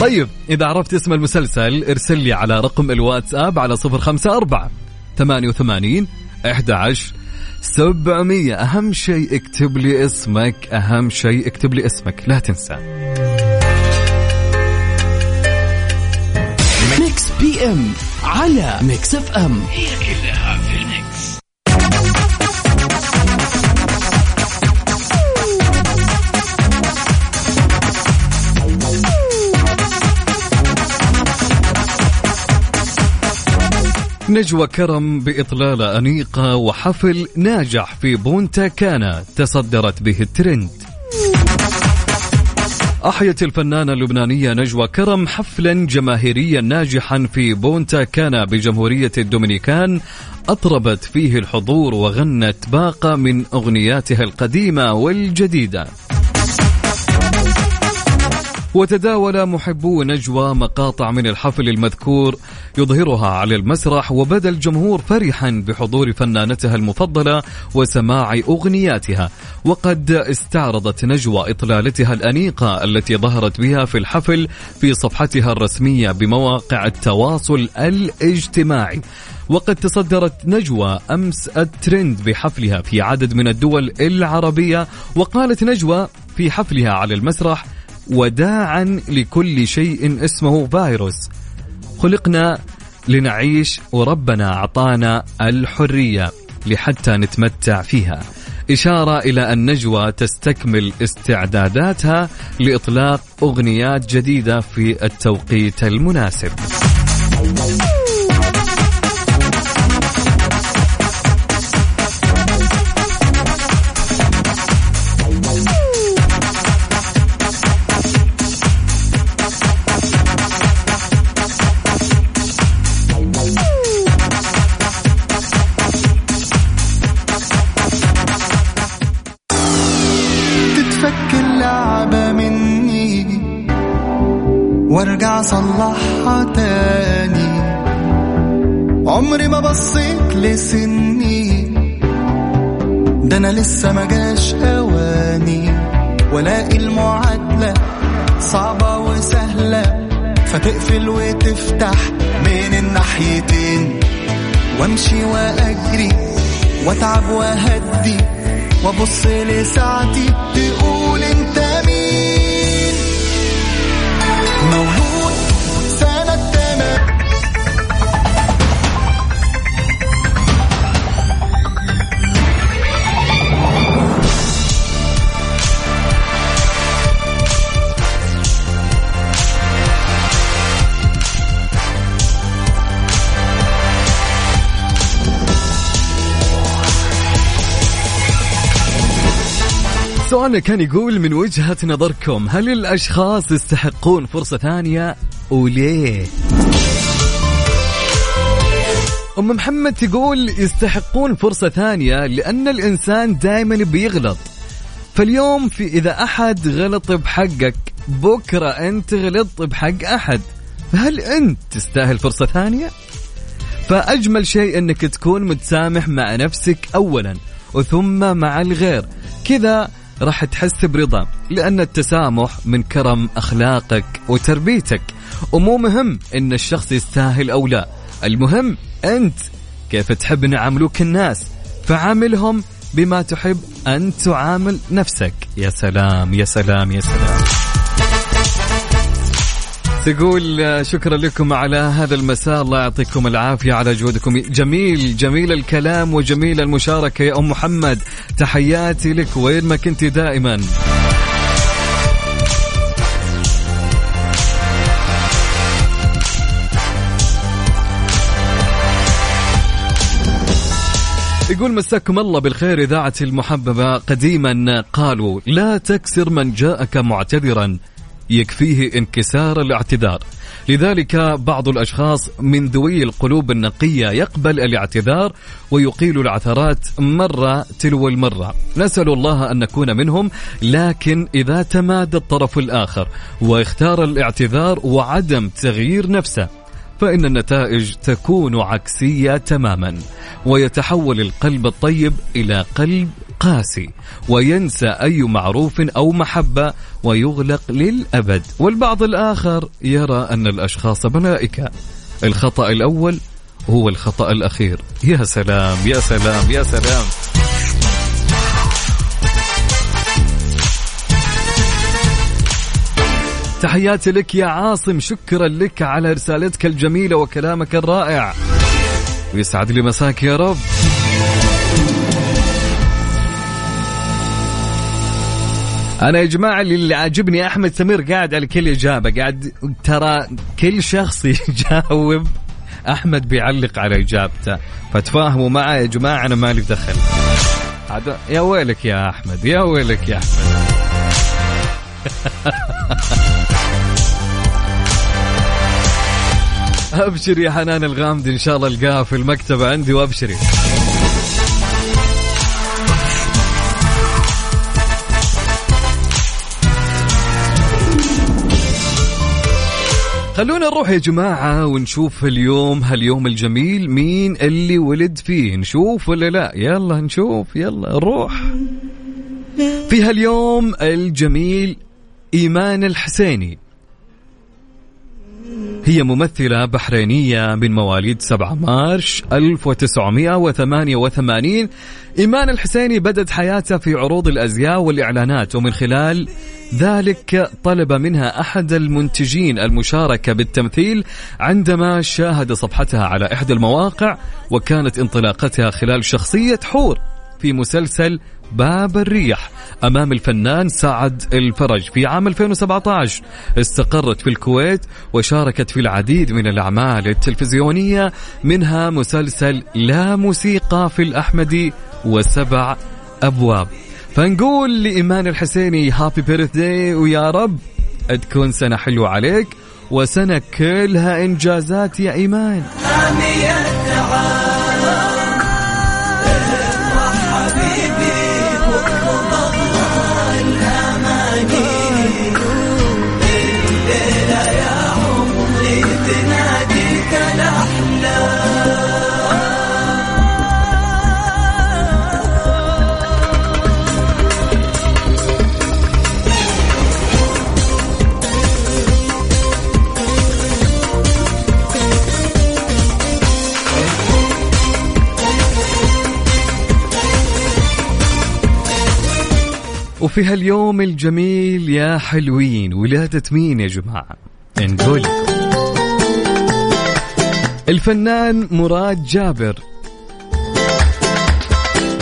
طيب إذا عرفت اسم المسلسل ارسل لي على رقم الواتساب على صفر خمسة أربعة ثمانية وثمانين أحد عشر سبعمية. أهم شيء اكتب لي اسمك. أهم شيء اكتب لي اسمك. لا تنسى. Mix PM على Mix FM. هي كلها. نجوى كرم بإطلالة أنيقة وحفل ناجح في بونتا كانا تصدرت به الترند. أحيت الفنانة اللبنانية نجوى كرم حفلا جماهيريا ناجحا في بونتا كانا بجمهورية الدومينيكان أطربت فيه الحضور وغنت باقة من أغنياتها القديمة والجديدة. وتداول محبو نجوى مقاطع من الحفل المذكور يظهرها على المسرح وبدا الجمهور فرحا بحضور فنانتها المفضلة وسماع أغنياتها. وقد استعرضت نجوى إطلالتها الأنيقة التي ظهرت بها في الحفل في صفحتها الرسمية بمواقع التواصل الاجتماعي. وقد تصدرت نجوى أمس الترند بحفلها في عدد من الدول العربية وقالت نجوى في حفلها على المسرح وداعا لكل شيء اسمه فيروس. خلقنا لنعيش وربنا أعطانا الحرية لحتى نتمتع فيها. إشارة إلى أن نجوى تستكمل استعداداتها لإطلاق أغنيات جديدة في التوقيت المناسب. اصلحها تاني عمري ما بصيت لسني. ده أنا لسه ما جاش أواني. والاقي المعادلة صعبة وسهلة. فتقفل وتفتح من الناحيتين. وأمشي وأجري وأتعب وأهدي. وأبص لساعتي تقول أنت مين؟ سؤالنا كان يقول من وجهة نظركم هل الأشخاص يستحقون فرصة ثانية وليه؟ أم محمد تقول يستحقون فرصة ثانية لأن الإنسان دائما بيغلط فاليوم في إذا أحد غلط بحقك بكرة أنت غلطت بحق أحد فهل أنت تستاهل فرصة ثانية؟ فأجمل شيء أنك تكون متسامح مع نفسك أولا وثم مع الغير كذا راح تحس برضا لأن التسامح من كرم أخلاقك وتربيتك ومو مهم أن الشخص يستاهل أو لا المهم أنت كيف تحب أن يعاملوك الناس فعاملهم بما تحب أن تعامل نفسك. يا سلام يا سلام يا سلام. تقول شكرا لكم على هذا المساء. الله يعطيكم العافية على جهودكم. جميل جميل الكلام وجميل المشاركة. يا أم محمد تحياتي لك. وين ما كنت دائما. يقول مساكم الله بالخير. إذاعة المحببة قديما قالوا لا تكسر من جاءك معتذرا. يكفيه انكسار الاعتذار. لذلك بعض الأشخاص من ذوي القلوب النقية يقبل الاعتذار ويقيل العثرات مرة تلو المرة. نسأل الله أن نكون منهم لكن إذا تمادى الطرف الآخر واختار الاعتذار وعدم تغيير نفسه فإن النتائج تكون عكسية تماما ويتحول القلب الطيب إلى قلب قاسي وينسى أي معروف أو محبة ويغلق للأبد. والبعض الآخر يرى أن الأشخاص ملائكة. الخطأ الأول هو الخطأ الأخير. يا سلام يا سلام يا سلام. تحياتي لك يا عاصم شكرا لك على رسالتك الجميلة وكلامك الرائع. ويسعد لي مساك يا رب. أنا يا جماعة اللي عاجبني أحمد سمير قاعد على كل إجابة قاعد ترى كل شخص يجاوب أحمد بيعلق على إجابته. فتفاهموا معي يا جماعة أنا مالي دخل. يا ويلك يا أحمد يا ويلك يا أحمد. أبشر يا حنان الغامدي إن شاء الله القاها في المكتبة عندي وابشري خلونا نروح يا جماعة ونشوف اليوم هاليوم الجميل مين اللي ولد فيه؟ نشوف ولا لا؟ يلا نشوف يلا نروح. في هاليوم الجميل إيمان الحسيني. هي ممثلة بحرينية من مواليد 7 مارش 1988 إيمان الحسيني بدت حياتها في عروض الأزياء والإعلانات ومن خلال ذلك طلب منها أحد المنتجين المشاركة بالتمثيل عندما شاهد صفحتها على إحدى المواقع وكانت انطلاقتها خلال شخصية حور في مسلسل باب الريح. أمام الفنان سعد الفرج في عام 2017 استقرت في الكويت وشاركت في العديد من الأعمال التلفزيونية منها مسلسل لا موسيقى في الأحمدي وسبع أبواب. فنقول لإيمان الحسيني هابي بيرثدي ويا رب تكون سنة حلوة عليك وسنة كلها إنجازات يا إيمان. وفي هاليوم الجميل يا حلوين ولادة مين يا جماعة. نقول الفنان مراد جابر.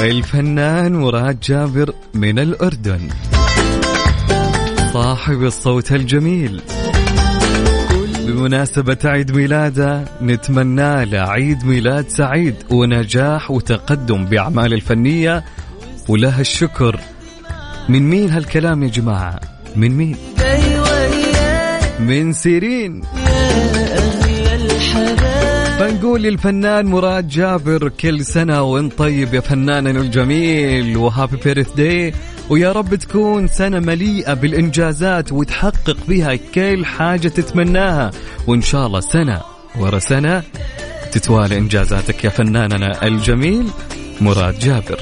الفنان مراد جابر من الأردن. صاحب الصوت الجميل. بمناسبة عيد ميلاده نتمنى له عيد ميلاد سعيد ونجاح وتقدم بأعماله الفنية وله الشكر. من مين هالكلام يا جماعة؟ من مين؟ من سيرين. فنقول للفنان مراد جابر كل سنة وانت طيب يا فناننا الجميل وهابي بيرث داي ويا رب تكون سنة مليئة بالإنجازات وتحقق بها كل حاجة تتمناها. وإن شاء الله سنة ورا سنة تتوالى إنجازاتك يا فناننا الجميل مراد جابر.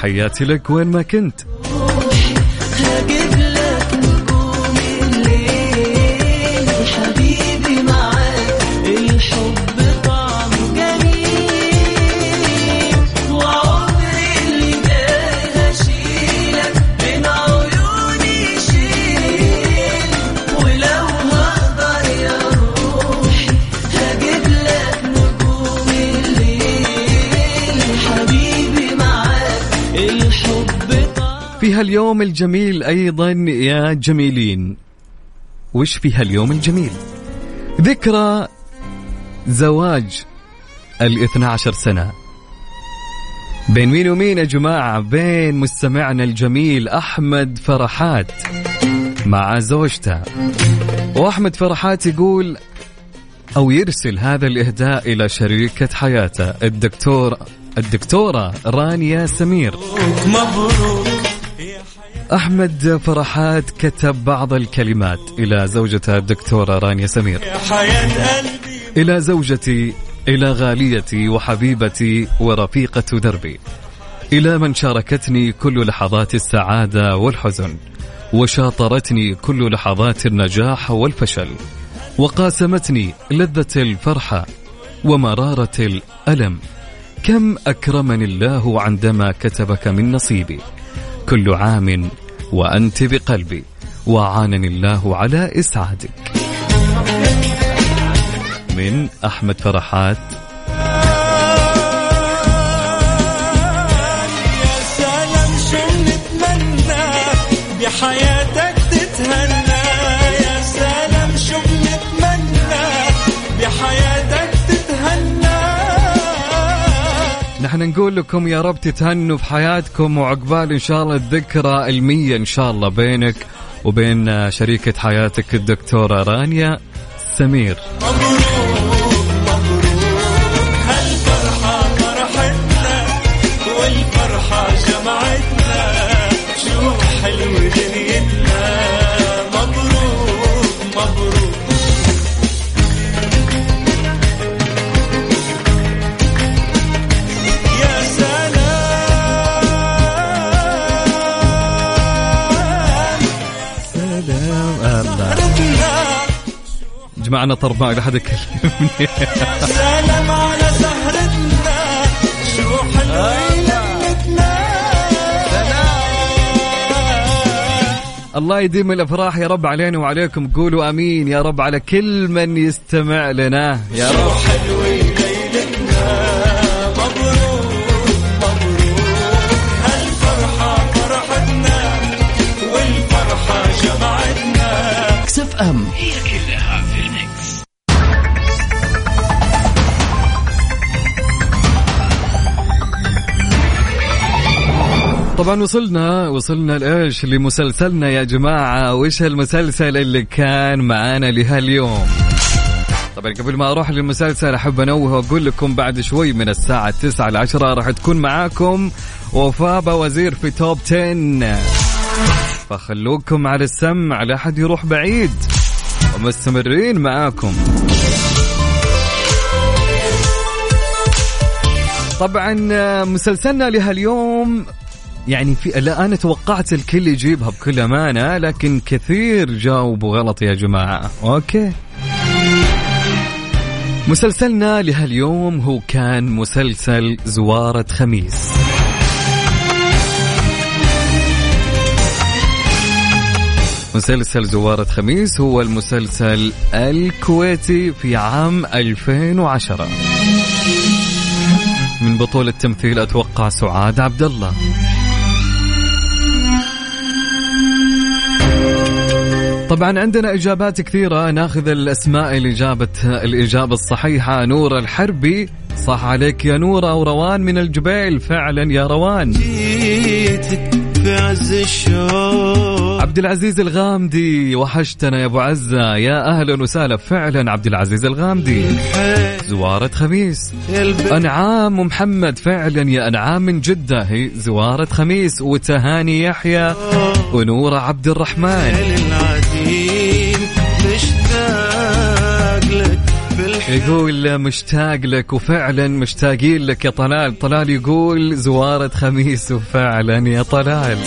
تحياتي لك وين ما كنت. في هاليوم الجميل أيضا يا جميلين. وش في هاليوم الجميل؟ ذكرى زواج الاثنى عشر سنة. بين مين ومين يا جماعة؟ بين مستمعنا الجميل أحمد فرحات مع زوجته. وأحمد فرحات يقول أو يرسل هذا الإهداء إلى شريكة حياته الدكتور الدكتورة رانيا سمير. مبروك. أحمد فرحات كتب بعض الكلمات. إلى زوجته الدكتورة رانيا سمير. إلى زوجتي إلى غاليتي وحبيبتي ورفيقة دربي. إلى من شاركتني كل لحظات السعادة والحزن وشاطرتني كل لحظات النجاح والفشل وقاسمتني لذة الفرحة ومرارة الألم. كم أكرمني الله عندما كتبك من نصيبي. كل عام وأنت بقلبي. وعانني الله على إسعادك. من أحمد فرحات نحن نقول لكم يا رب تتهنوا في حياتكم وعقبال إن شاء الله الذكرى المية إن شاء الله بينك وبين شريكة حياتك الدكتورة رانيا سمير. جمعنا طرب ما يكلمني يا سلام على سهرتنا شو حلوين الله يديم الافراح يا رب علينا وعليكم قولوا آمين يا رب على كل من يستمع لنا. يا رب. طبعا وصلنا وصلنا لإيش؟ لمسلسلنا يا جماعة. وش المسلسل اللي كان معانا لهاليوم؟ طبعا قبل ما أروح للمسلسل أحب أنوه وأقول لكم بعد شوي من الساعة 9 ل 10 راح تكون معاكم وفاء وزير في توب 10 فخلوكم على السمع لا حد يروح بعيد. ومستمرين معاكم. طبعا مسلسلنا لهاليوم يعني في لا أنا توقعت الكل يجيبها بكل أمانة لكن كثير جاوبوا غلط يا جماعة. أوكي. مسلسلنا لهاليوم هو كان مسلسل زوارة خميس. مسلسل زوارة خميس هو المسلسل الكويتي في عام 2010 من بطولة تمثيل أتوقع سعاد عبد الله. طبعا عندنا إجابات كثيرة. ناخذ الأسماء اللي جابت الإجابة الصحيحة. نور الحربي. صح عليك يا نوره وروان من الجبيل. فعلا يا روان. جيتك في عز الشوق. عبد العزيز الغامدي وحشتنا يا أبو عزة. يا أهلا وسهلا. فعلا عبد العزيز الغامدي. زوارة خميس. أنعام ومحمد فعلا يا أنعام من جدة. هي زوارة خميس. وتهاني يحيى. ونوره عبد الرحمن. يقول مشتاق لك وفعلا مشتاقين لك يا طلال. طلال يقول زوارة خميس وفعلا يا طلال.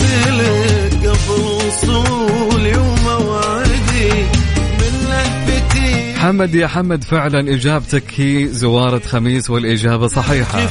حمد يا حمد فعلا إجابتك هي زوارة خميس والإجابة صحيحة.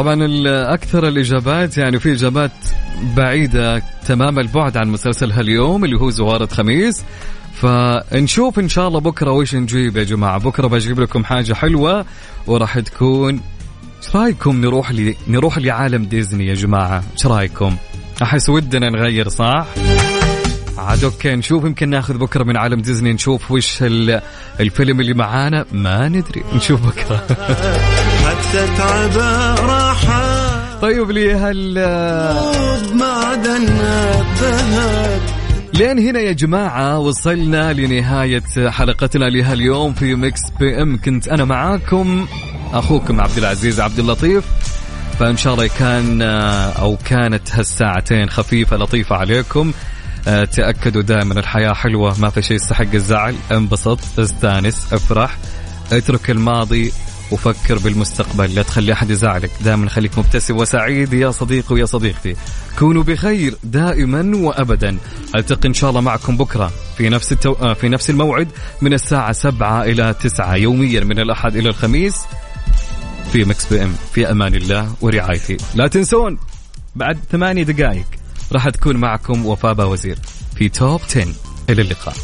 طبعا أكثر الإجابات يعني في إجابات بعيدة تمام البعد عن مسلسل هاليوم اللي هو زوارة خميس فنشوف إن شاء الله بكرة وش نجيب يا جماعة. بكرة بجيب لكم حاجة حلوة وراح تكون إيش رأيكم نروح لي نروح لعالم ديزني يا جماعة؟ إيش رأيكم؟ أحس ودنا نغير صح؟ عاد okay نشوف يمكن ناخذ بكرة من عالم ديزني نشوف وش ال- الفيلم اللي معانا. ما ندري نشوف بكرة. حتى تعب طيب لي هل لين هنا يا جماعة وصلنا لنهاية حلقتنا لهاليوم في Mix PM كنت أنا معاكم أخوكم عبد العزيز عبد اللطيف. فإن شاء الله كان أو كانت هالساعتين خفيفة لطيفة عليكم. آه، تأكدوا دائما الحياة حلوة ما في شيء يستحق الزعل. انبسط استانس افرح اترك الماضي وفكر بالمستقبل لا تخلي أحد يزعلك. دائما خليك مبتسم وسعيد يا صديقي ويا صديقتي. كونوا بخير دائما وأبدا. ألتقي إن شاء الله معكم بكرة في نفس التو... آه، في نفس الموعد من الساعة 7 إلى 9 يوميا من الأحد إلى الخميس في Mix PM. في أمان الله ورعايته لا تنسون بعد ثمانية دقائق راح تكون معكم وفاء وزير في Top 10 إلى اللقاء.